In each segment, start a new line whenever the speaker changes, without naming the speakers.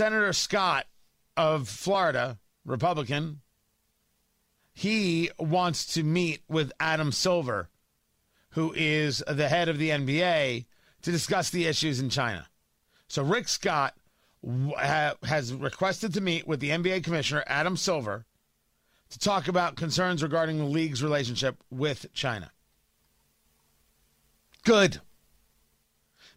Senator Scott of Florida, Republican, he wants to meet with Adam Silver, who is the head of the NBA, to discuss the issues in China. So Rick Scott has requested to meet with the NBA commissioner, Adam Silver, to talk about concerns regarding the league's relationship with China. Good.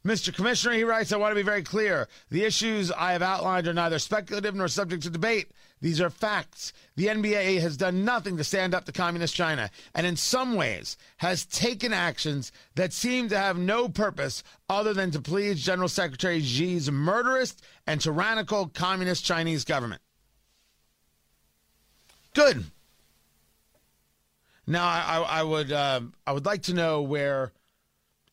Mr. Commissioner, he writes, I want to be very clear. The issues I have outlined are neither speculative nor subject to debate. These are facts. The NBA has done nothing to stand up to Communist China, and in some ways has taken actions that seem to have no purpose other than to please General Secretary Xi's murderous and tyrannical Communist Chinese government. Good. Now, I, I would uh, I would like to know where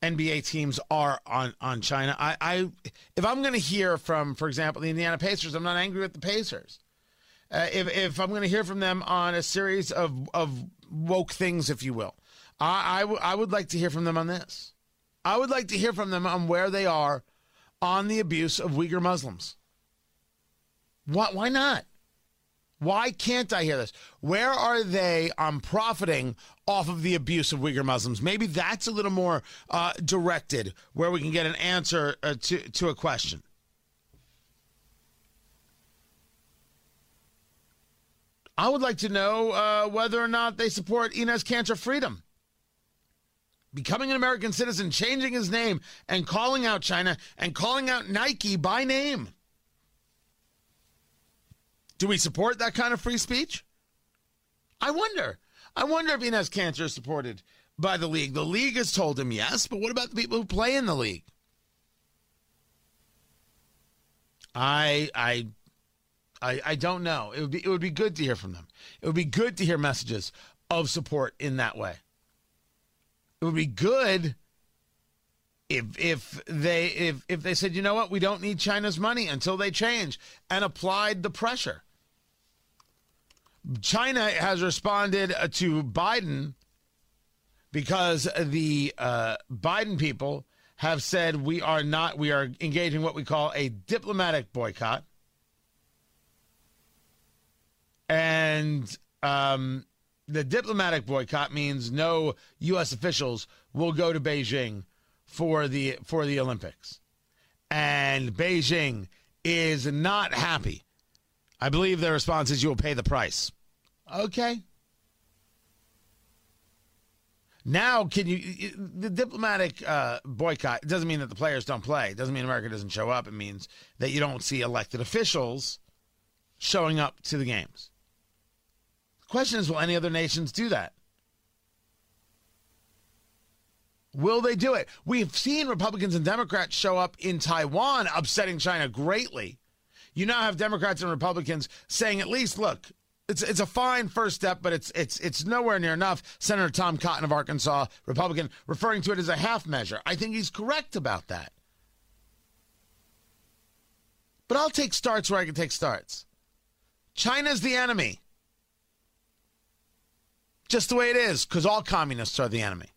NBA teams are on on China. I, I if I'm going to hear from, for example, the Indiana Pacers, I'm not angry with the Pacers. Uh, if if I'm going to hear from them on a series of of woke things, if you will, I, I, w- I would like to hear from them on this. I would like to hear from them on where they are on the abuse of Uyghur Muslims. What? Why not? Why can't I hear this? Where are they on profiting off of the abuse of Uyghur Muslims? Maybe that's a little more uh, directed, where we can get an answer uh, to to a question. I would like to know uh, whether or not they support Enes Kanter Freedom. Becoming an American citizen, changing his name, and calling out China and calling out Nike by name. Do we support that kind of free speech? I wonder. I wonder if Enes Kanter is supported by the league. The league has told him yes, but what about the people who play in the league? I I I, I don't know. It would be it would be good to hear from them. It would be good to hear messages of support in that way. It would be good if if they if if they said, you know what, we don't need China's money until they change and applied the pressure. China has responded uh, to Biden because the uh, Biden people have said we are not, we are engaging what we call a diplomatic boycott. And um, the diplomatic boycott means no U.S. officials will go to Beijing for the for the Olympics, and Beijing is not happy I believe their response is you will pay the price. Okay. Now, can you the diplomatic uh, boycott doesn't mean that the players don't play. It doesn't mean America doesn't show up. It means that you don't see elected officials showing up to the games. The question is, will any other nations do that? Will they do it? We've seen Republicans and Democrats show up in Taiwan, upsetting China greatly you now have Democrats and Republicans saying at least, look, it's it's a fine first step, but it's it's it's nowhere near enough. Senator Tom Cotton of Arkansas, Republican, referring to it as a half measure. I think he's correct about that. But I'll take starts where I can take starts. China's the enemy. Just the way it is, because all communists are the enemy.